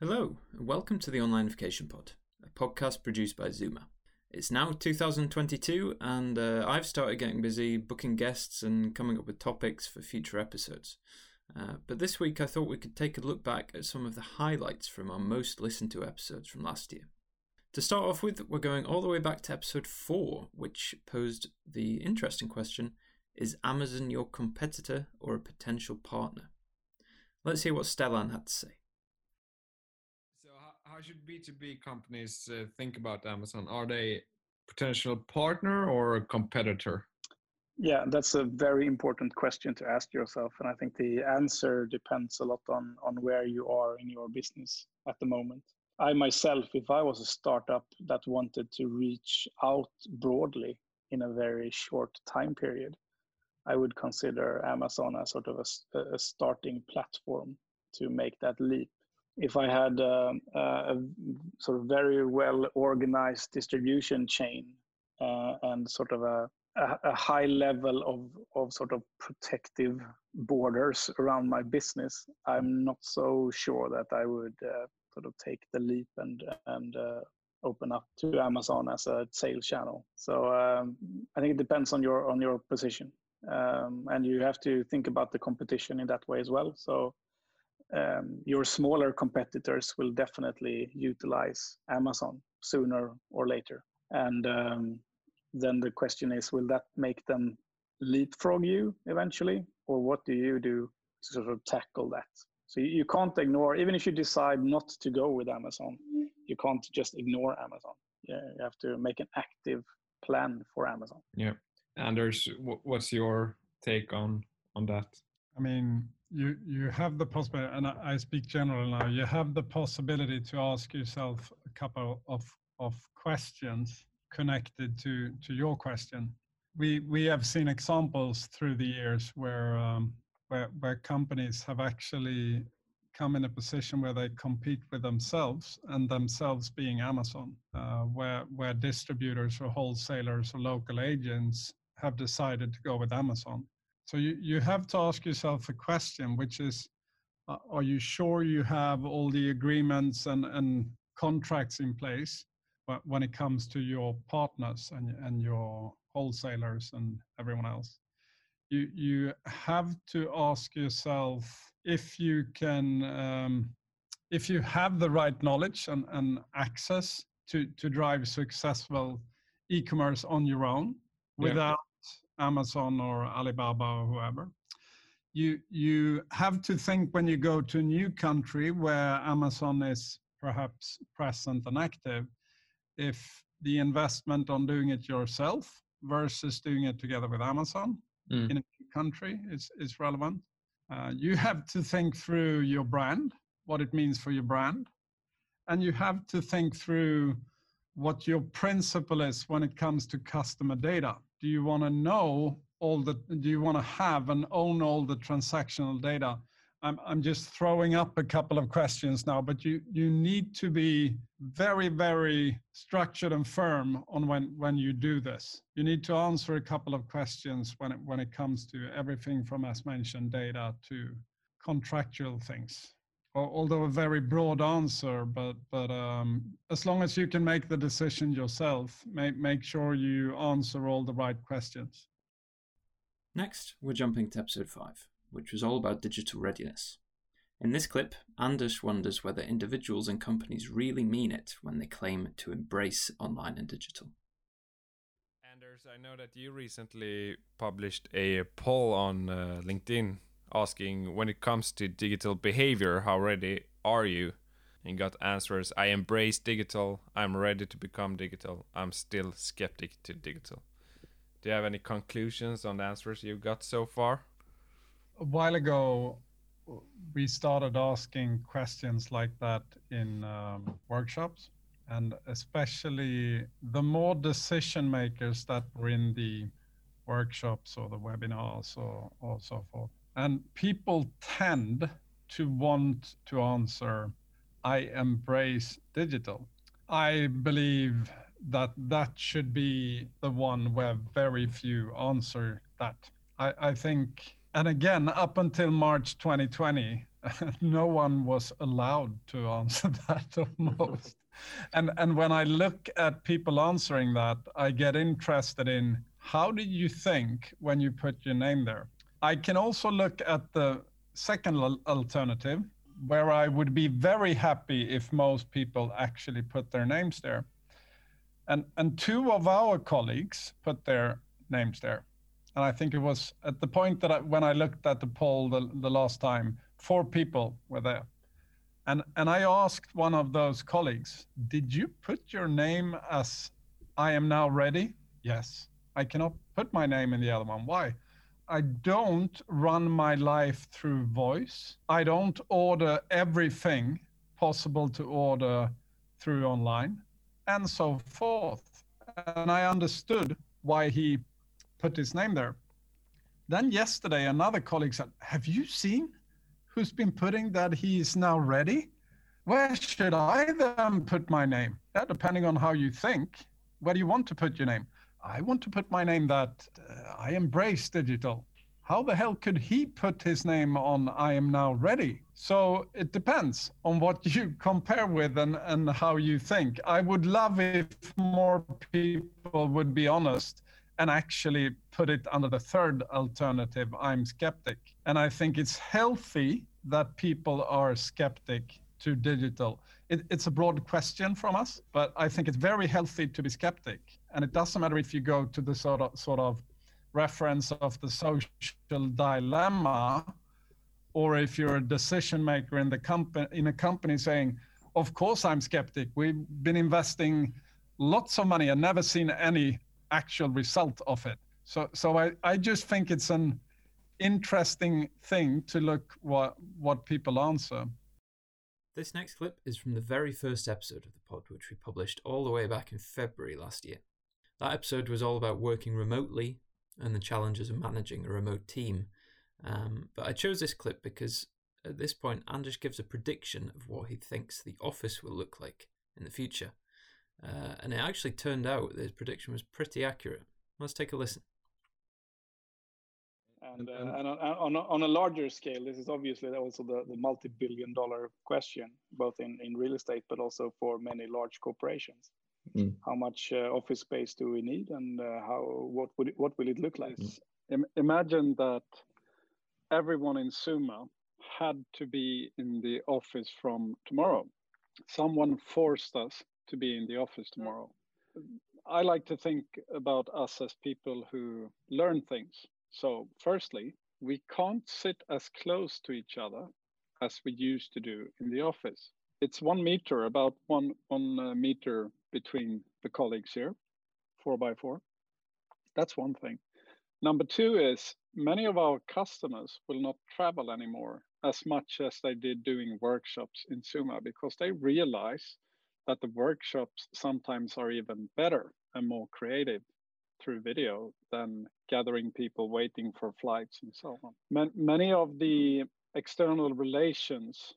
Hello, and welcome to the Online Onlinification Pod, a podcast produced by Zooma. It's now 2022, and uh, I've started getting busy booking guests and coming up with topics for future episodes. Uh, but this week, I thought we could take a look back at some of the highlights from our most listened to episodes from last year. To start off with, we're going all the way back to episode 4, which posed the interesting question Is Amazon your competitor or a potential partner? Let's hear what Stellan had to say how should B2B companies uh, think about Amazon? Are they potential partner or a competitor? Yeah, that's a very important question to ask yourself. And I think the answer depends a lot on, on where you are in your business at the moment. I myself, if I was a startup that wanted to reach out broadly in a very short time period, I would consider Amazon as sort of a, a starting platform to make that leap if I had uh, a sort of very well organized distribution chain uh, and sort of a, a, a, high level of, of sort of protective borders around my business, I'm not so sure that I would uh, sort of take the leap and and uh, open up to Amazon as a sales channel. So um, I think it depends on your on your position, um, and you have to think about the competition in that way as well. So um, your smaller competitors will definitely utilize Amazon sooner or later. And um, then the question is, will that make them leapfrog you eventually? Or what do you do to sort of tackle that? So you, can't ignore, even if you decide not to go with Amazon, you can't just ignore Amazon. Yeah, you have to make an active plan for Amazon. Yeah. Anders, what's your take on on that? I mean, you you have the possibility, and I, I speak general now. You have the possibility to ask yourself a couple of of questions connected to to your question. We we have seen examples through the years where um, where where companies have actually come in a position where they compete with themselves and themselves being Amazon, uh, where where distributors or wholesalers or local agents have decided to go with Amazon so you, you have to ask yourself a question, which is, uh, are you sure you have all the agreements and, and contracts in place when it comes to your partners and, and your wholesalers and everyone else? You, you have to ask yourself if you can, um, if you have the right knowledge and, and access to, to drive successful e-commerce on your own without Amazon or Alibaba or whoever. You, you have to think when you go to a new country where Amazon is perhaps present and active, if the investment on doing it yourself versus doing it together with Amazon mm. in a new country is, is relevant. Uh, you have to think through your brand, what it means for your brand. And you have to think through what your principle is when it comes to customer data do you want to know all the do you want to have and own all the transactional data? I'm, I'm just throwing up a couple of questions now but you you need to be very very structured and firm on when when you do this. You need to answer a couple of questions when it when it comes to everything from as mentioned data to contractual things although a very broad answer, but but um, as long as you can make the decision yourself, make make sure you answer all the right questions. Next, we're jumping to episode five, which was all about digital readiness. In this clip, Anders wonders whether individuals and companies really mean it when they claim to embrace online and digital. Anders, I know that you recently published a poll on uh, LinkedIn asking when it comes to digital behavior, how ready are you? And got answers I embrace digital, I'm ready to become digital, I'm still skeptic to digital. Do you have any conclusions on the answers you got so far? A while ago, we started asking questions like that in um, workshops, and especially the more decision makers that were in the workshops or the webinars or, or so forth and people tend to want to answer, I embrace digital. I believe that that should be the one where very few answer that. I, I think and again, up until March 2020, no one was allowed to answer that almost. and and when I look at people answering that, I get interested in how did you think when you put your name there? I can also look at the second alternative, where I would be very happy if most people actually put their names there. And and two of our colleagues put their names there. And I think it was at the point that I, when I looked at the poll the, the last time, four people were there. And, and I asked one of those colleagues, Did you put your name as I am now ready? Yes. I cannot put my name in the other one. Why? I don't run my life through voice. I don't order everything possible to order through online and so forth. And I understood why he put his name there. Then yesterday, another colleague said, Have you seen who's been putting that he is now ready? Where should I then put my name? Yeah, depending on how you think. Where do you want to put your name? I want to put my name that uh, I embrace digital. How the hell could he put his name on I am now ready? So it depends on what you compare with and, and how you think. I would love if more people would be honest and actually put it under the third alternative i'm skeptic and i think it's healthy that people are skeptic to digital it, it's a broad question from us but i think it's very healthy to be skeptic and it doesn't matter if you go to the sort of sort of reference of the social dilemma or if you're a decision maker in the company in a company saying of course i'm skeptic we've been investing lots of money and never seen any actual result of it. So, so I, I just think it's an interesting thing to look what what people answer. This next clip is from the very first episode of the pod, which we published all the way back in February last year. That episode was all about working remotely and the challenges of managing a remote team. Um, but I chose this clip because at this point, Anders gives a prediction of what he thinks the office will look like in the future. Uh, and it actually turned out that his prediction was pretty accurate. Let's take a listen. And, uh, and on, on, a, on, a, larger scale, this is obviously also the, the multi billion dollar question, both in, in real estate, but also for many large corporations. Mm. How much uh, office space do we need, and uh, how what would it, what will it look like? Mm. Imagine that everyone in Zooma had to be in the office from tomorrow. Someone forced us to be in the office tomorrow. I like to think about us as people who learn things. So, firstly, we can't sit as close to each other as we used to do in the office. It's one meter, about one one uh, meter between the colleagues here, four by four. That's one thing. Number two is many of our customers will not travel anymore as much as they did doing workshops in Zooma because they realize that the workshops sometimes are even better and more creative through video than gathering people waiting for flights and so on. Many of the external relations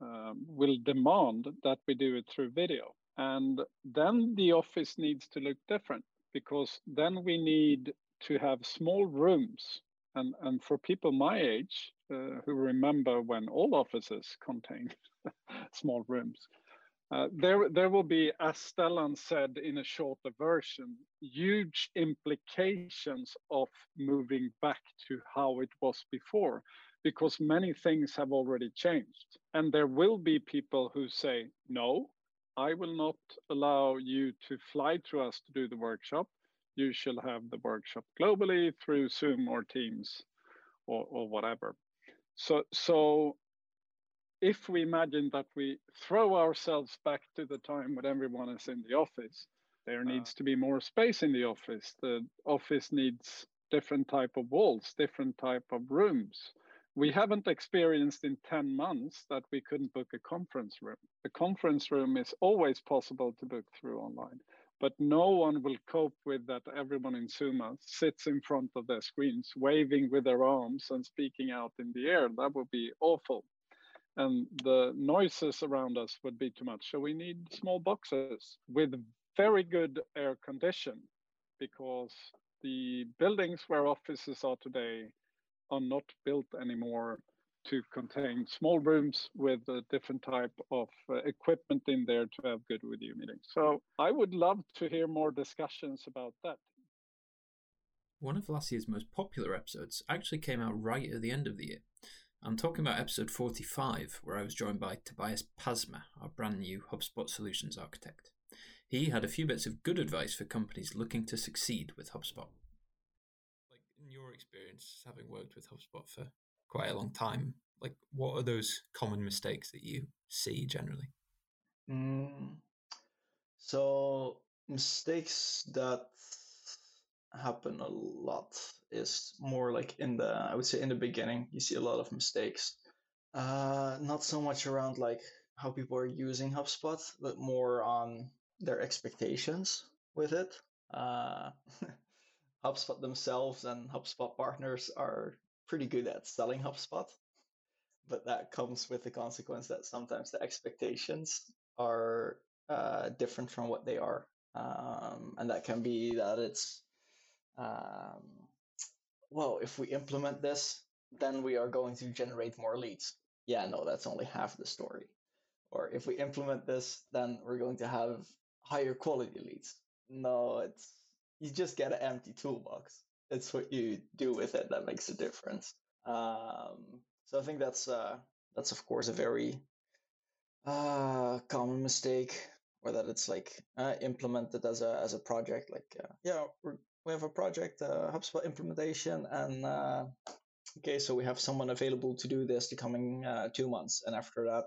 um, will demand that we do it through video. And then the office needs to look different because then we need to have small rooms. And, and for people my age uh, who remember when all offices contained small rooms, uh, there, there will be, as Stellan said in a shorter version, huge implications of moving back to how it was before, because many things have already changed. And there will be people who say, no, I will not allow you to fly to us to do the workshop. You shall have the workshop globally through Zoom or Teams or, or whatever. So, so if we imagine that we throw ourselves back to the time when everyone is in the office, there uh. needs to be more space in the office. The office needs different type of walls, different type of rooms. We haven't experienced in 10 months that we couldn't book a conference room. A conference room is always possible to book through online, but no one will cope with that everyone in Zooma sits in front of their screens, waving with their arms and speaking out in the air. That would be awful and the noises around us would be too much. So we need small boxes with very good air condition because the buildings where offices are today are not built anymore to contain small rooms with a different type of uh, equipment in there to have good video meetings. So I would love to hear more discussions about that. One of last year's most popular episodes actually came out right at the end of the year. I'm talking about episode 45, where I was joined by Tobias Pasma, our brand new HubSpot solutions architect. He had a few bits of good advice for companies looking to succeed with HubSpot. Like in your experience, having worked with HubSpot for quite a long time, like what are those common mistakes that you see generally? Mm, so mistakes that happen a lot is more like in the I would say in the beginning you see a lot of mistakes. Uh, not so much around like how people are using HubSpot, but more on their expectations with it. Uh, HubSpot themselves and HubSpot partners are pretty good at selling HubSpot, but that comes with the consequence that sometimes the expectations are uh, different from what they are. Um, and that can be that it's, um, well, if we implement this, then we are going to generate more leads. Yeah, no, that's only half the story. Or if we implement this, then we're going to have higher quality leads. No, it's you just get an empty toolbox. It's what you do with it that makes a difference. Um, so I think that's uh, that's of course a very uh, common mistake, or that it's like uh, implemented as a as a project. Like uh, yeah, we have a project uh, HubSpot implementation, and uh, okay, so we have someone available to do this the coming uh, two months, and after that,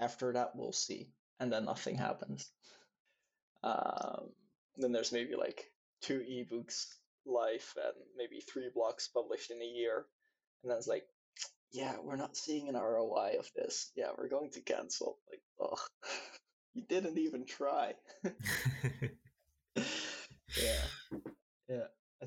after that we'll see, and then nothing happens. Um, then there's maybe like two ebooks live and maybe three blocks published in a year. And then it's like, yeah, we're not seeing an ROI of this. Yeah, we're going to cancel. Like, oh, you didn't even try. yeah.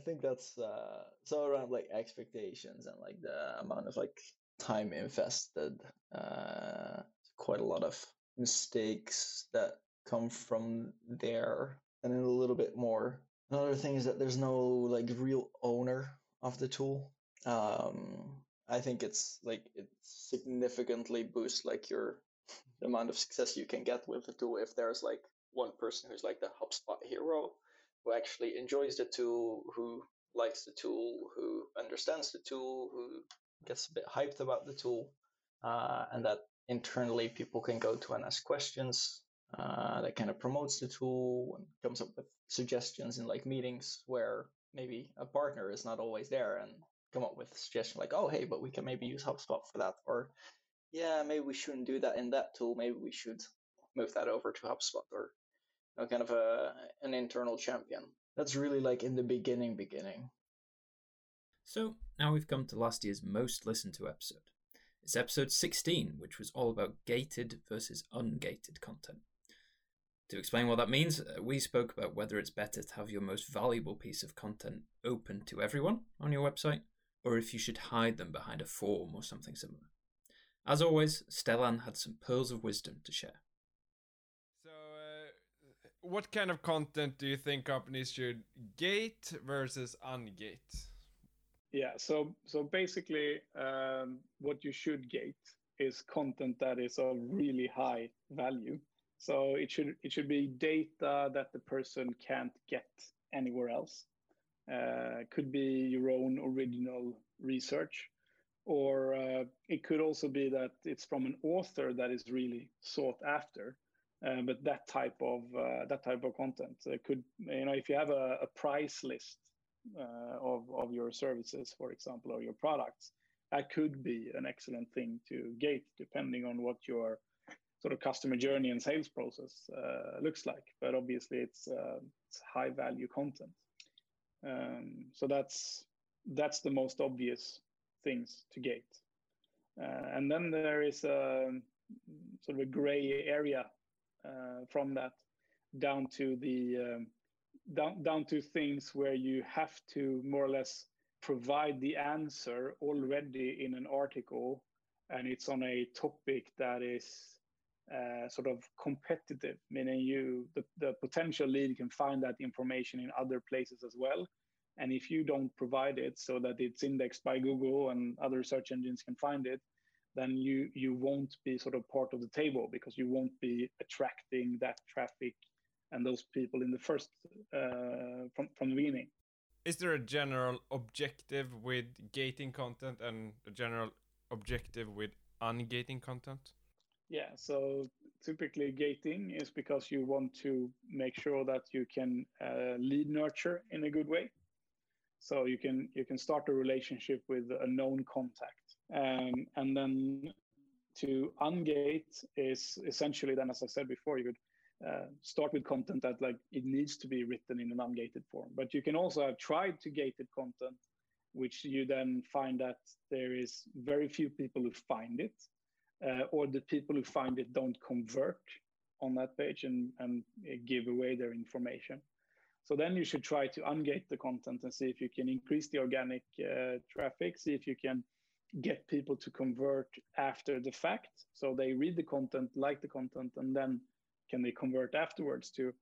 I think that's uh so around like expectations and like the amount of like time invested, uh quite a lot of mistakes that come from there and then a little bit more. Another thing is that there's no like real owner of the tool. Um i think it's like it significantly boosts like your the amount of success you can get with the tool if there's like one person who's like the hubspot hero who actually enjoys the tool who likes the tool who understands the tool who gets a bit hyped about the tool uh, and that internally people can go to and ask questions uh, that kind of promotes the tool and comes up with suggestions in like meetings where maybe a partner is not always there and come up with a suggestion like, oh, hey, but we can maybe use HubSpot for that. Or, yeah, maybe we shouldn't do that in that tool. Maybe we should move that over to HubSpot or know, kind of a, an internal champion. That's really like in the beginning, beginning. So now we've come to last year's most listened to episode. It's episode 16, which was all about gated versus ungated content. To explain what that means, uh, we spoke about whether it's better to have your most valuable piece of content open to everyone on your website, or if you should hide them behind a form or something similar. As always, Stellan had some pearls of wisdom to share. What kind of content do you think companies should gate versus ungate? Yeah, so so basically, um, what you should gate is content that is of really high value so it should it should be data that the person can't get anywhere else. Uh, could be your own original research, or uh, it could also be that it's from an author that is really sought after. Uh, but that type of uh, that type of content it could you know if you have a, a price list uh, of of your services, for example, or your products, that could be an excellent thing to gate depending on what your sort of customer journey and sales process uh, looks like. But obviously, it's, uh, it's high value content. Um, so that's that's the most obvious things to gate. Uh, and then there is a sort of a gray area uh, from that down to the um, down down to things where you have to more or less provide the answer already in an article and it's on a topic that is uh, sort of competitive, meaning you the, the potential lead can find that information in other places as well, And if you don't provide it so that it's indexed by Google and other search engines can find it, then you you won't be sort of part of the table because you won't be attracting that traffic and those people in the first uh, from from the beginning. Is there a general objective with gating content and a general objective with ungating content? Yeah, so typically gating is because you want to make sure that you can uh, lead nurture in a good way. So you can you can start a relationship with a known contact, um, and then to ungate is essentially then, as I said before, you could uh, start with content that like it needs to be written in an ungated form. But you can also have tried to gated content, which you then find that there is very few people who find it, uh, or the people who find it don't convert on that page and, and give away their information. So then you should try to ungate the content and see if you can increase the organic uh, traffic, see if you can get people to convert after the fact. So they read the content, like the content, and then can they convert afterwards to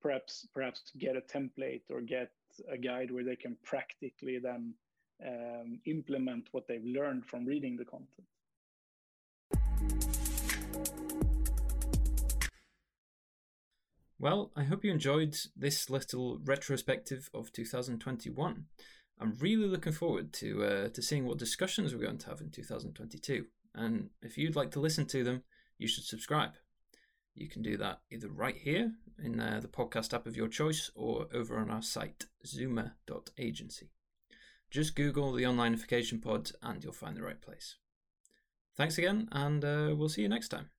perhaps perhaps get a template or get a guide where they can practically then um, implement what they've learned from reading the content. Well, I hope you enjoyed this little retrospective of 2021. I'm really looking forward to uh, to seeing what discussions we're going to have in 2022. And if you'd like to listen to them, you should subscribe. You can do that either right here in uh, the podcast app of your choice or over on our site, zooma.agency. Just Google the Onlinification Pod and you'll find the right place. Thanks again, and uh, we'll see you next time.